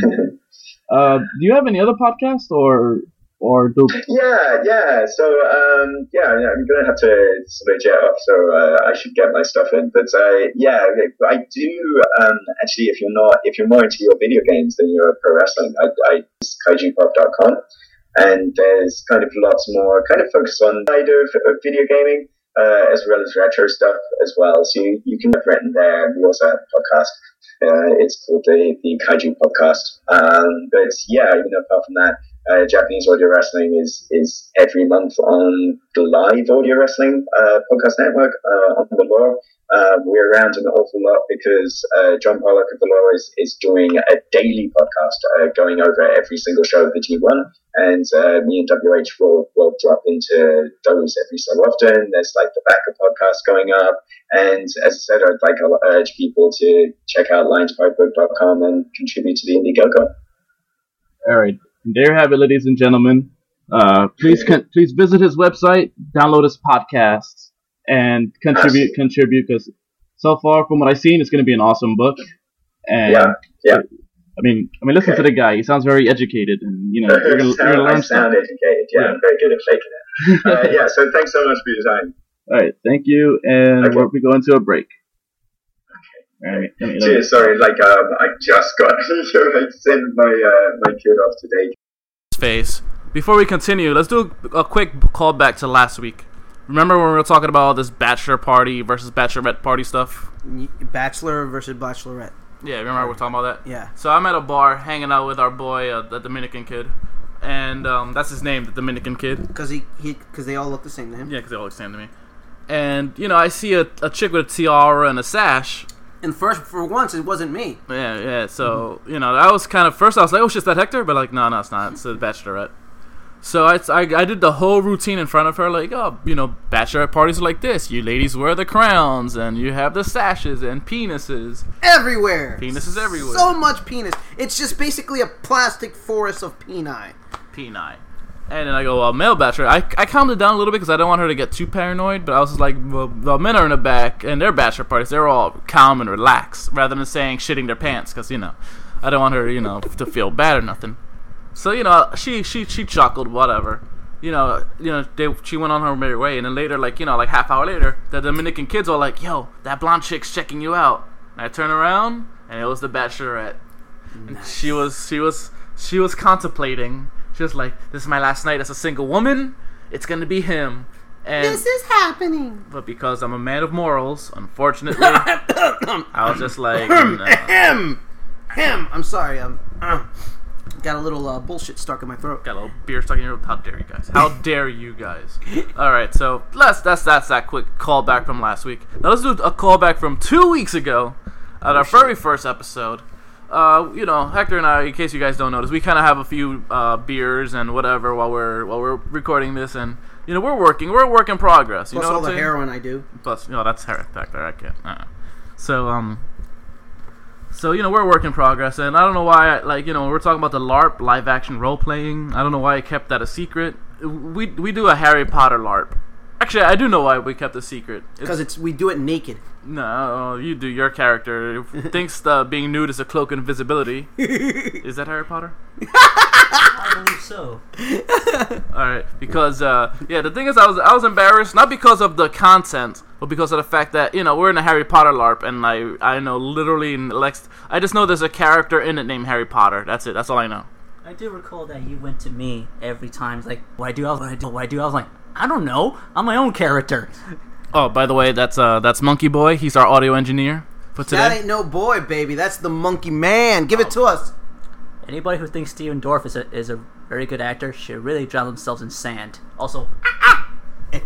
uh, do you have any other podcast or or do Yeah, yeah. So, um, yeah, I'm gonna have to sort of jet off. So uh, I should get my stuff in. But uh, yeah, I do. Um, actually, if you're not, if you're more into your video games than you're pro wrestling, I, I kaijupop.com, and there's kind of lots more kind of focus on side of, of video gaming. Uh, as well as retro stuff as well. So you, you can rent in there. We also have a podcast. Uh, it's called the, the Kaiju Podcast. Um, but yeah, know, apart from that, uh, Japanese audio wrestling is is every month on the live audio wrestling uh, podcast network uh, on the law. Uh, we're around an awful lot because uh, John Pollock of the law is, is doing a daily podcast uh, going over every single show of the G1, and me and WH will, will drop into those every so often. There's like the backup podcast going up, and as I said, I'd like to urge people to check out lionspridebook.com and contribute to the Indiegogo. all right? There you have it, ladies and gentlemen. Uh, please con- please visit his website, download his podcast, and contribute contribute because so far from what I've seen, it's going to be an awesome book. And Yeah, yeah. I mean, I mean, listen to the guy. He sounds very educated, and you know, you're gonna, you're I sound stuff. educated. Yeah, Yeah. I'm very good at faking it. Uh, yeah, so thanks so much for your time. All right, thank you, and Okay. we'll be going to a break. All right, let me- Cheers, sorry, like um, I just got I sent my uh, my kid off today. face. Before we continue, let's do a quick callback to last week. Remember when we were talking about all this bachelor party versus bachelorette party stuff? Bachelor versus bachelorette. Yeah, remember we were talking about that? Yeah. So I'm at a bar hanging out with our boy, uh, the Dominican kid, and um, that's his name, the Dominican kid. Because he, he, because they all look the same to him. Yeah, because they all look the same to me. And you know, I see a, a chick with a tiara and a sash. And first, for once, it wasn't me. Yeah, yeah. So you know, I was kind of first. I was like, "Oh shit, that Hector?" But like, no, no, it's not. It's the bachelorette. So I, I, I did the whole routine in front of her, like, oh, you know, bachelorette parties are like this. You ladies wear the crowns, and you have the sashes and penises. Everywhere. Penises everywhere. So much penis. It's just basically a plastic forest of peni. Peni. And then I go, well, male bachelor. I, I calmed it down a little bit because I don't want her to get too paranoid. But I was just like, well, the men are in the back, and their bachelor parties, they're all calm and relaxed, rather than saying shitting their pants, because you know, I don't want her, you know, to feel bad or nothing. So you know, she she she chuckled, whatever. You know, you know, they, she went on her merry way, and then later, like you know, like half hour later, the Dominican kids are like, "Yo, that blonde chick's checking you out." And I turn around, and it was the bachelorette. And she was she was she was contemplating. She was like, "This is my last night as a single woman. It's gonna be him." And This is happening. but because I'm a man of morals, unfortunately, I was just like, no. Him. Him. I'm sorry. Um, uh, got a little uh, bullshit stuck in my throat. got a little beer stuck in your. Throat. How dare you guys? How dare you guys? All right, so let's that's that's that quick callback from last week. Now let's do a callback from two weeks ago, at our very first episode. Uh, you know, Hector and I, in case you guys don't notice, we kind of have a few uh, beers and whatever while we're while we're recording this, and you know we're working, we're a work in progress. You Plus know all what the saying? heroin I do. Plus, no, that's her there. I can't. Uh-uh. So, um, so you know we're a work in progress, and I don't know why. I, like you know we're talking about the LARP live action role playing. I don't know why I kept that a secret. We we do a Harry Potter LARP. Actually, I do know why we kept it secret. Because it's we do it naked. no, you do. Your character thinks uh, being nude is a cloak of invisibility. is that Harry Potter? I believe so. All right, because uh, yeah, the thing is, I was I was embarrassed not because of the content, but because of the fact that you know we're in a Harry Potter LARP, and I I know literally in Lex, I just know there's a character in it named Harry Potter. That's it. That's all I know. I do recall that you went to me every time. Like, "Why do? I was, what do? What I do? I was like, I don't know. I'm my own character. Oh, by the way, that's uh that's Monkey Boy. He's our audio engineer for That ain't no boy, baby. That's the monkey man. Give it to us. Anybody who thinks Stephen Dorff is a, is a very good actor should really drown themselves in sand. Also,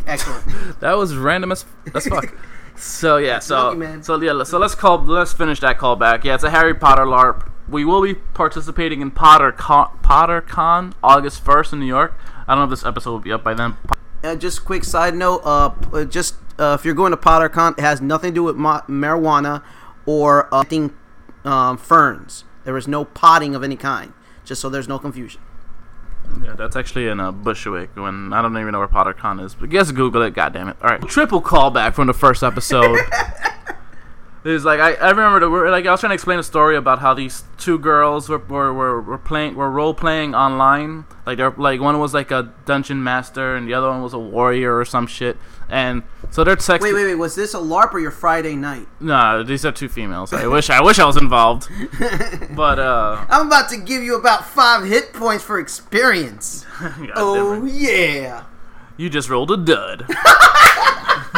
Excellent. That was random as as fuck. So yeah, so so yeah, so let's call let's finish that callback. Yeah, it's a Harry Potter LARP. We will be participating in Potter Con, Potter Con August first in New York. I don't know if this episode will be up by then. uh, just quick side note. Uh, uh, just uh, if you're going to PotterCon, it has nothing to do with ma- marijuana or uh, planting, um, ferns. There is no potting of any kind. Just so there's no confusion. Yeah, that's actually in uh, Bushwick. When I don't even know where PotterCon is, but guess Google it. God damn it! All right, triple callback from the first episode. It's like I, I remember the, like I was trying to explain a story about how these two girls were were, were, were playing were role playing online. Like they're like one was like a dungeon master and the other one was a warrior or some shit. And so they're texting. Wait, wait, wait. Was this a LARP or your Friday night? Nah, these are two females. I wish I wish I was involved. But uh, I'm about to give you about five hit points for experience. Oh yeah. you just rolled a dud.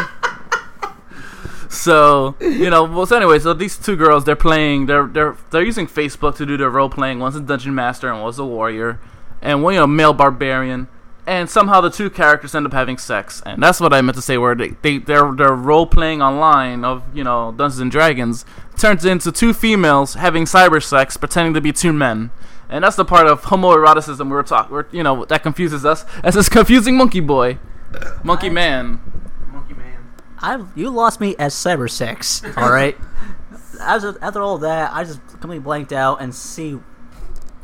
so you know, well, so anyway, so these two girls, they're playing, they're they're they're using Facebook to do their role playing. One's a dungeon master and one's a warrior, and one you know male barbarian. And somehow the two characters end up having sex, and that's what I meant to say. Where they, they their their role playing online of you know Dungeons and Dragons turns into two females having cyber sex, pretending to be two men, and that's the part of homoeroticism we were talking. We're you know that confuses us as this confusing monkey boy, monkey man. Monkey man. I you lost me at cyber sex. All right. after, after all that, I just completely blanked out and see.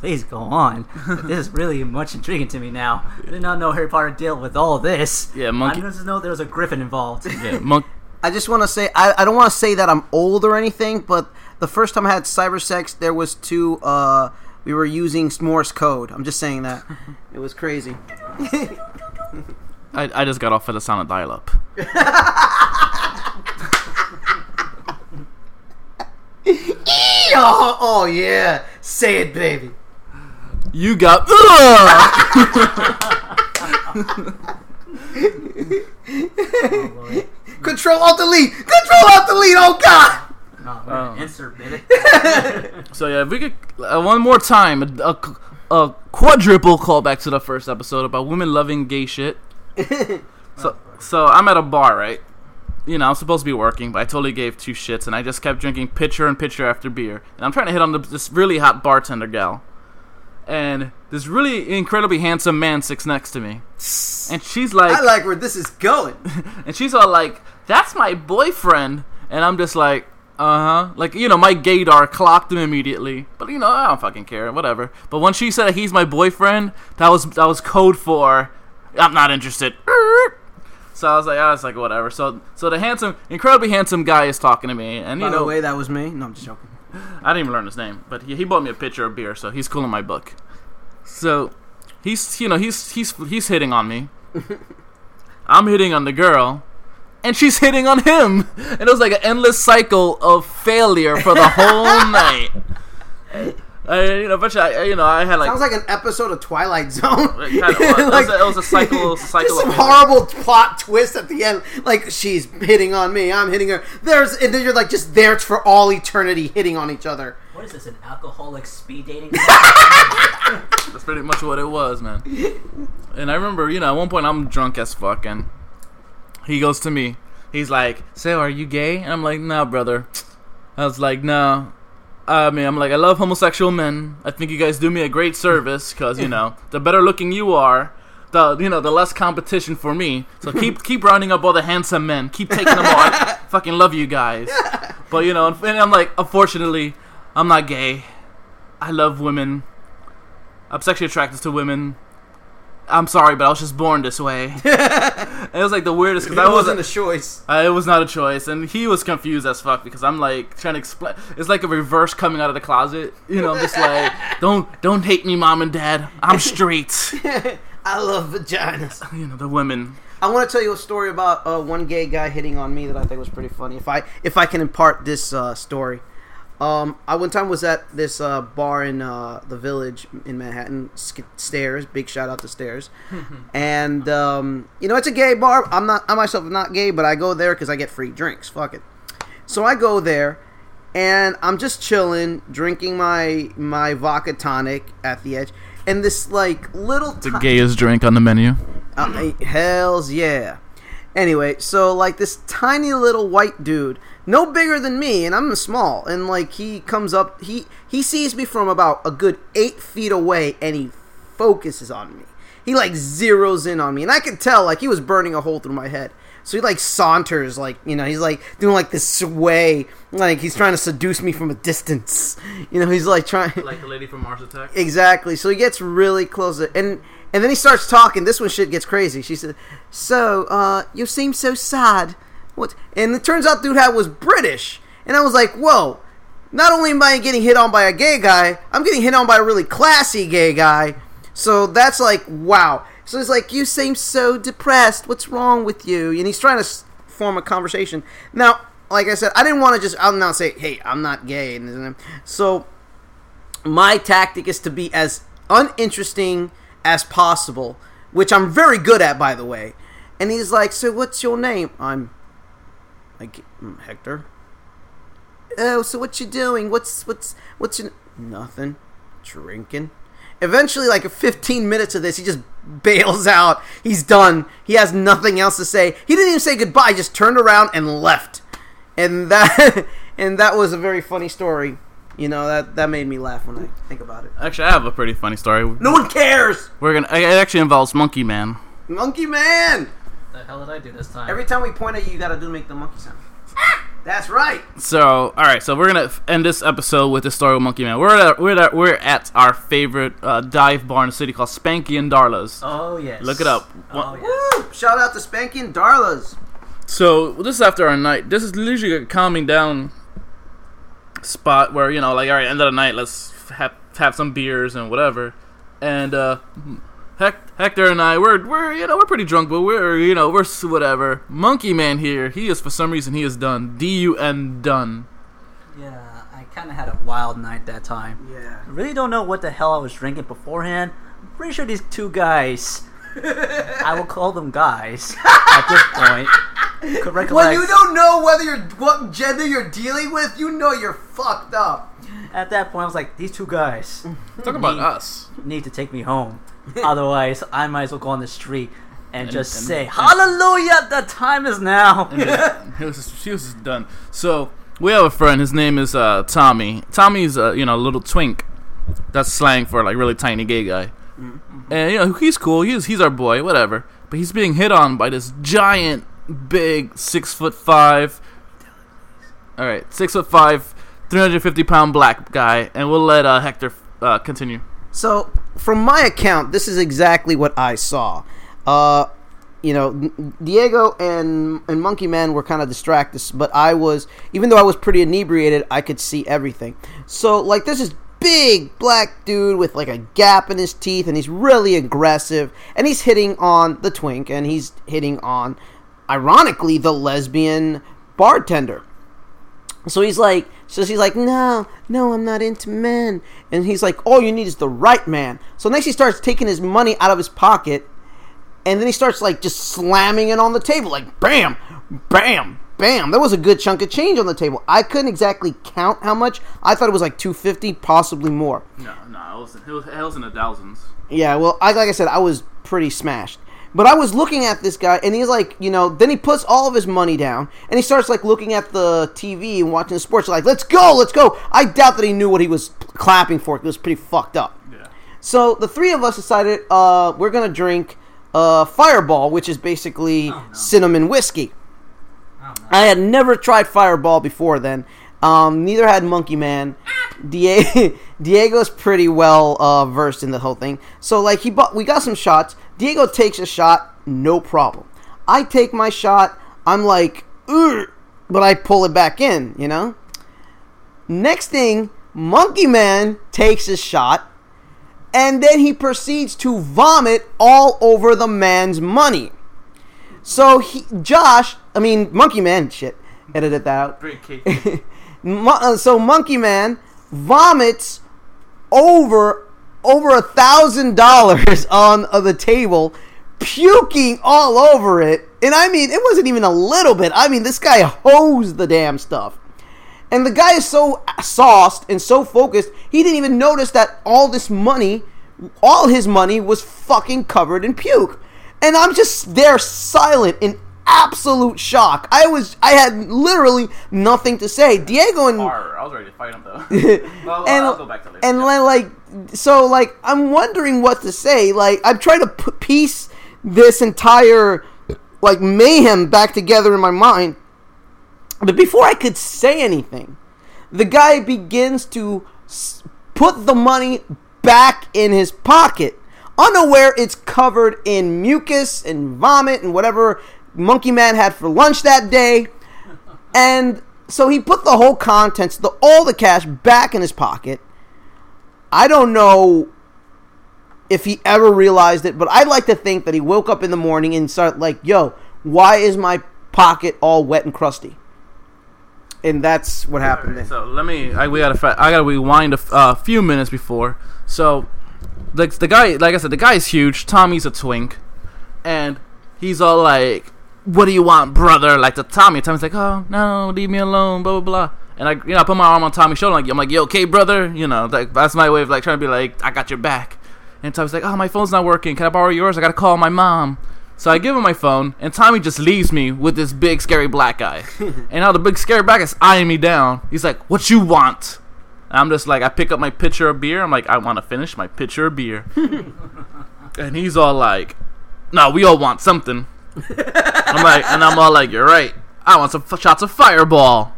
Please go on. this is really much intriguing to me now. I did not know Harry Potter dealt with all this. Yeah, monkey- I just know there was a griffin involved. Yeah, monk. I just want to say I, I don't want to say that I'm old or anything, but the first time I had cyber sex, there was two. Uh, we were using Morse code. I'm just saying that. It was crazy. I, I just got off at the sound of dial up. Oh, oh yeah, say it, baby. You got. Control Alt Delete. Control Alt Delete. Oh God. Oh. so yeah, if we could uh, one more time, a, a, a quadruple callback to the first episode about women loving gay shit. So so I'm at a bar, right? You know, I'm supposed to be working, but I totally gave two shits, and I just kept drinking pitcher and pitcher after beer. And I'm trying to hit on the, this really hot bartender gal, and this really incredibly handsome man sits next to me, and she's like, I like where this is going. and she's all like, "That's my boyfriend," and I'm just like, "Uh huh." Like you know, my gaydar clocked him immediately, but you know, I don't fucking care, whatever. But when she said he's my boyfriend, that was that was code for, "I'm not interested." So I was like, I was like, whatever. So so the handsome, incredibly handsome guy is talking to me, and you By know, the way, that was me. No, I'm just joking. I didn't even learn his name, but he, he bought me a pitcher of beer, so he's cool in my book. So he's you know he's he's he's hitting on me. I'm hitting on the girl, and she's hitting on him, and it was like an endless cycle of failure for the whole night. I, you know, but I, you know, I had like, Sounds like an episode of Twilight Zone. It kinda was. It was a- it was a cycle- cycle Just some horrible plot twist at the end. Like she's hitting on me, I'm hitting her. There's, and then you're like just there for all eternity, hitting on each other. What is this? An alcoholic speed dating? That's pretty much what it was, man. And I remember, you know, at one point I'm drunk as fuck, and he goes to me. He's like, "So, are you gay?" And I'm like, "No, brother." I was like, "No." I mean, I'm like, I love homosexual men. I think you guys do me a great service because you know, the better looking you are, the you know, the less competition for me. So keep keep rounding up all the handsome men. Keep taking them all. I fucking love you guys. But you know, and I'm like, unfortunately, I'm not gay. I love women. I'm sexually attracted to women. I'm sorry, but I was just born this way. it was like the weirdest because I That wasn't wasn't. a choice. Uh, it was not a choice, and he was confused as fuck because I'm like trying to explain. It's like a reverse coming out of the closet. You know, I'm just like, don't don't hate me, mom and dad. I'm straight. I love vaginas. you know, the women. I want to tell you a story about uh, one gay guy hitting on me that I think was pretty funny. If I if I can impart this uh, story, um, I one time was at this uh, bar in uh, the Village in Manhattan, Sk- Stairs. Big shout out to Stairs, and um, you know it's a gay bar. I'm not I myself am not gay, but I go there because I get free drinks. Fuck it. So I go there, and I'm just chilling, drinking my my vodka tonic at the edge, and this like little The gayest drink on the menu. uh, hells yeah. Anyway, so like this tiny little white dude, no bigger than me, and I'm small, and like he comes up, he he sees me from about a good eight feet away, and he focuses on me. he like zeroes in on me, and I could tell like he was burning a hole through my head. So he like saunters, like you know, he's like doing like this sway, like he's trying to seduce me from a distance. You know, he's like trying. Like the lady from Mars Attack. Exactly. So he gets really close, and and then he starts talking. This one shit gets crazy. She said, "So, uh, you seem so sad. What?" And it turns out, dude, had was British, and I was like, "Whoa." Not only am I getting hit on by a gay guy, I'm getting hit on by a really classy gay guy. So that's like, wow. So he's like, You seem so depressed. What's wrong with you? And he's trying to form a conversation. Now, like I said, I didn't want to just out and out say, Hey, I'm not gay. So my tactic is to be as uninteresting as possible, which I'm very good at, by the way. And he's like, "So what's your name?" I'm like "Mm, Hector. Oh, so what you doing? What's what's what's your nothing? Drinking. Eventually, like 15 minutes of this, he just bails out. He's done. He has nothing else to say. He didn't even say goodbye. He just turned around and left. And that and that was a very funny story. You know that that made me laugh when I think about it. Actually, I have a pretty funny story. No one cares. We're gonna. It actually involves Monkey Man. Monkey Man. The hell did I do this time? Every time we point at you, you gotta do make the monkey sound. That's right. So, all right. So we're gonna end this episode with the story of Monkey Man. We're at we're at, we're at our favorite uh, dive bar in the city called Spanky and Darla's. oh yes. Look it up. Oh What- yes. Shout out to Spanky and Darla's. So this is after our night. This is usually a calming down spot where you know, like, all right, end of the night, let's have have some beers and whatever. And uh, Hec- Hector and I, we're we're you know we're pretty drunk, but we're you know we're whatever. Monkey Man here, he is for some reason he is done. D U N done. Yeah, I kind of had a wild night that time. Yeah. I really don't know what the hell I was drinking beforehand. I'm pretty sure these two guys, I will call them guys at this point, could recollect. When you don't know whether you're what gender you're dealing with, you know you're fucked up. At that point, I was like, these two guys Talk about us. need to take me home. Otherwise, I might as well go on the street and, And- just and- say, and- Hallelujah, the time is now. And just- he was just, he was just done. So we have a friend. His name is uh, Tommy. Tommy's uh, you know a little twink. That's slang for like really tiny gay guy. And you know he's cool. He's he's our boy. Whatever. But he's being hit on by this giant, big, six foot five. All right, six foot five, three hundred fifty pound black guy. And we'll let uh, Hector uh, continue. So, from my account, this is exactly what I saw. Uh, you know, Diego and and Monkey Man were kind of distracted, but I was, even though I was pretty inebriated, I could see everything. So, like, this big black dude with like a gap in his teeth, and he's really aggressive, and he's hitting on the twink, and he's hitting on, ironically, the lesbian bartender. So he's like, so she's like, no, no, I'm not into men. And he's like, all you need is the right man. So next he starts taking his money out of his pocket, and then he starts like just slamming it on the table, like bam, bam, bam. There was a good chunk of change on the table. I couldn't exactly count how much. I thought it was like 250, possibly more. No, no, it was, it was, it was in the thousands. Yeah, well, I, like I said, I was pretty smashed. But I was looking at this guy, and he's like, you know, then he puts all of his money down, and he starts like looking at the TV and watching the sports. Like, let's go, let's go. I doubt that he knew what he was clapping for. It was pretty fucked up. Yeah. So the three of us decided uh, we're gonna drink uh, Fireball, which is basically Oh, no. cinnamon whiskey. Oh, no. I had never tried Fireball before then. Um, neither had Monkey Man. Die- Diego's pretty well uh, versed in the whole thing. So like he bought, we got some shots. Diego takes a shot, no problem. I take my shot. I'm like, but I pull it back in. You know. Next thing, Monkey Man takes his shot, and then he proceeds to vomit all over the man's money. So he, Josh, I mean Monkey Man, shit, edited that out. Uh, so Monkey Man vomits over over a thousand dollars on uh, the table, puking all over it. And I mean, it wasn't even a little bit. I mean, this guy hosed the damn stuff. And the guy is so sauced and so focused, he didn't even notice that all this money, all his money, was fucking covered in puke. And I'm just there silent in absolute shock. I was I had literally nothing to say. Diego and I was ready to fight him though. and, and then, like so like I'm wondering what to say. Like I'm trying to p- piece this entire like mayhem back together in my mind. But before I could say anything, the guy begins to s- put the money back in his pocket, unaware it's covered in mucus and vomit and whatever Monkey Man had for lunch that day. And so he put the whole contents, the all the cash back in his pocket. I don't know if he ever realized it, but I'd like to think that he woke up in the morning and started like, "Yo, why is my pocket all wet and crusty?" And that's what happened. then. So let me. I, we gotta. I gotta rewind a uh, few minutes before. So, the the guy, like I said, the guy's huge. Tommy's a twink, and he's all like, "What do you want, brother?" Like to Tommy. Tommy's like, "Oh no, leave me alone." Blah blah blah. And I, you know, I put my arm on Tommy's shoulder. Like I'm like, "You okay, brother?" You know, like that's my way of like trying to be like, "I got your back." And Tommy's like, "Oh, my phone's not working. Can I borrow yours? I gotta call my mom." So I give him my phone, and Tommy just leaves me with this big scary black guy. and now the big scary black guy's eyeing me down. He's like, "What you want?" And I'm just like, I pick up my pitcher of beer. I'm like, I want to finish my pitcher of beer. and he's all like, "No, we all want something." I'm like, and I'm all like, "You're right. I want some f- shots of Fireball."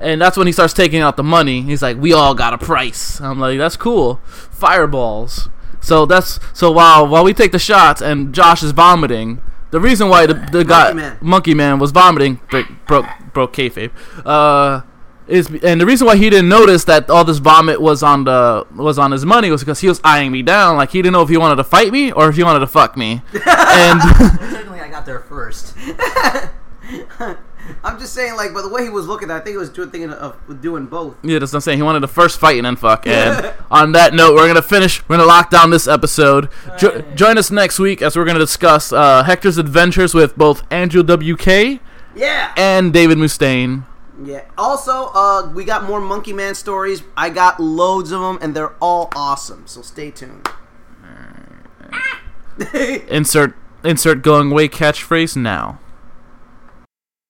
And that's when he starts taking out the money. He's like, "We all got a price." I'm like, "That's cool, fireballs." So that's so while while we take the shots and Josh is vomiting. The reason why the, the guy Man. Monkey Man was vomiting break, broke broke kayfabe. Uh, is and the reason why he didn't notice that all this vomit was on the was on his money was because he was eyeing me down like he didn't know if he wanted to fight me or if he wanted to fuck me. and Technically, I got there first. I'm just saying, like, by the way he was looking, I think he was doing thinking of doing both. Yeah, that's what I'm saying. He wanted to first fight and then fuck. And on that note, we're gonna finish. We're gonna lock down this episode. Jo- join us next week as we're gonna discuss uh, Hector's adventures with both Andrew WK Yeah. and David Mustaine. Yeah. Also, uh, we got more Monkey Man stories. I got loads of them, and they're all awesome. So stay tuned. Insert insert going away catchphrase now.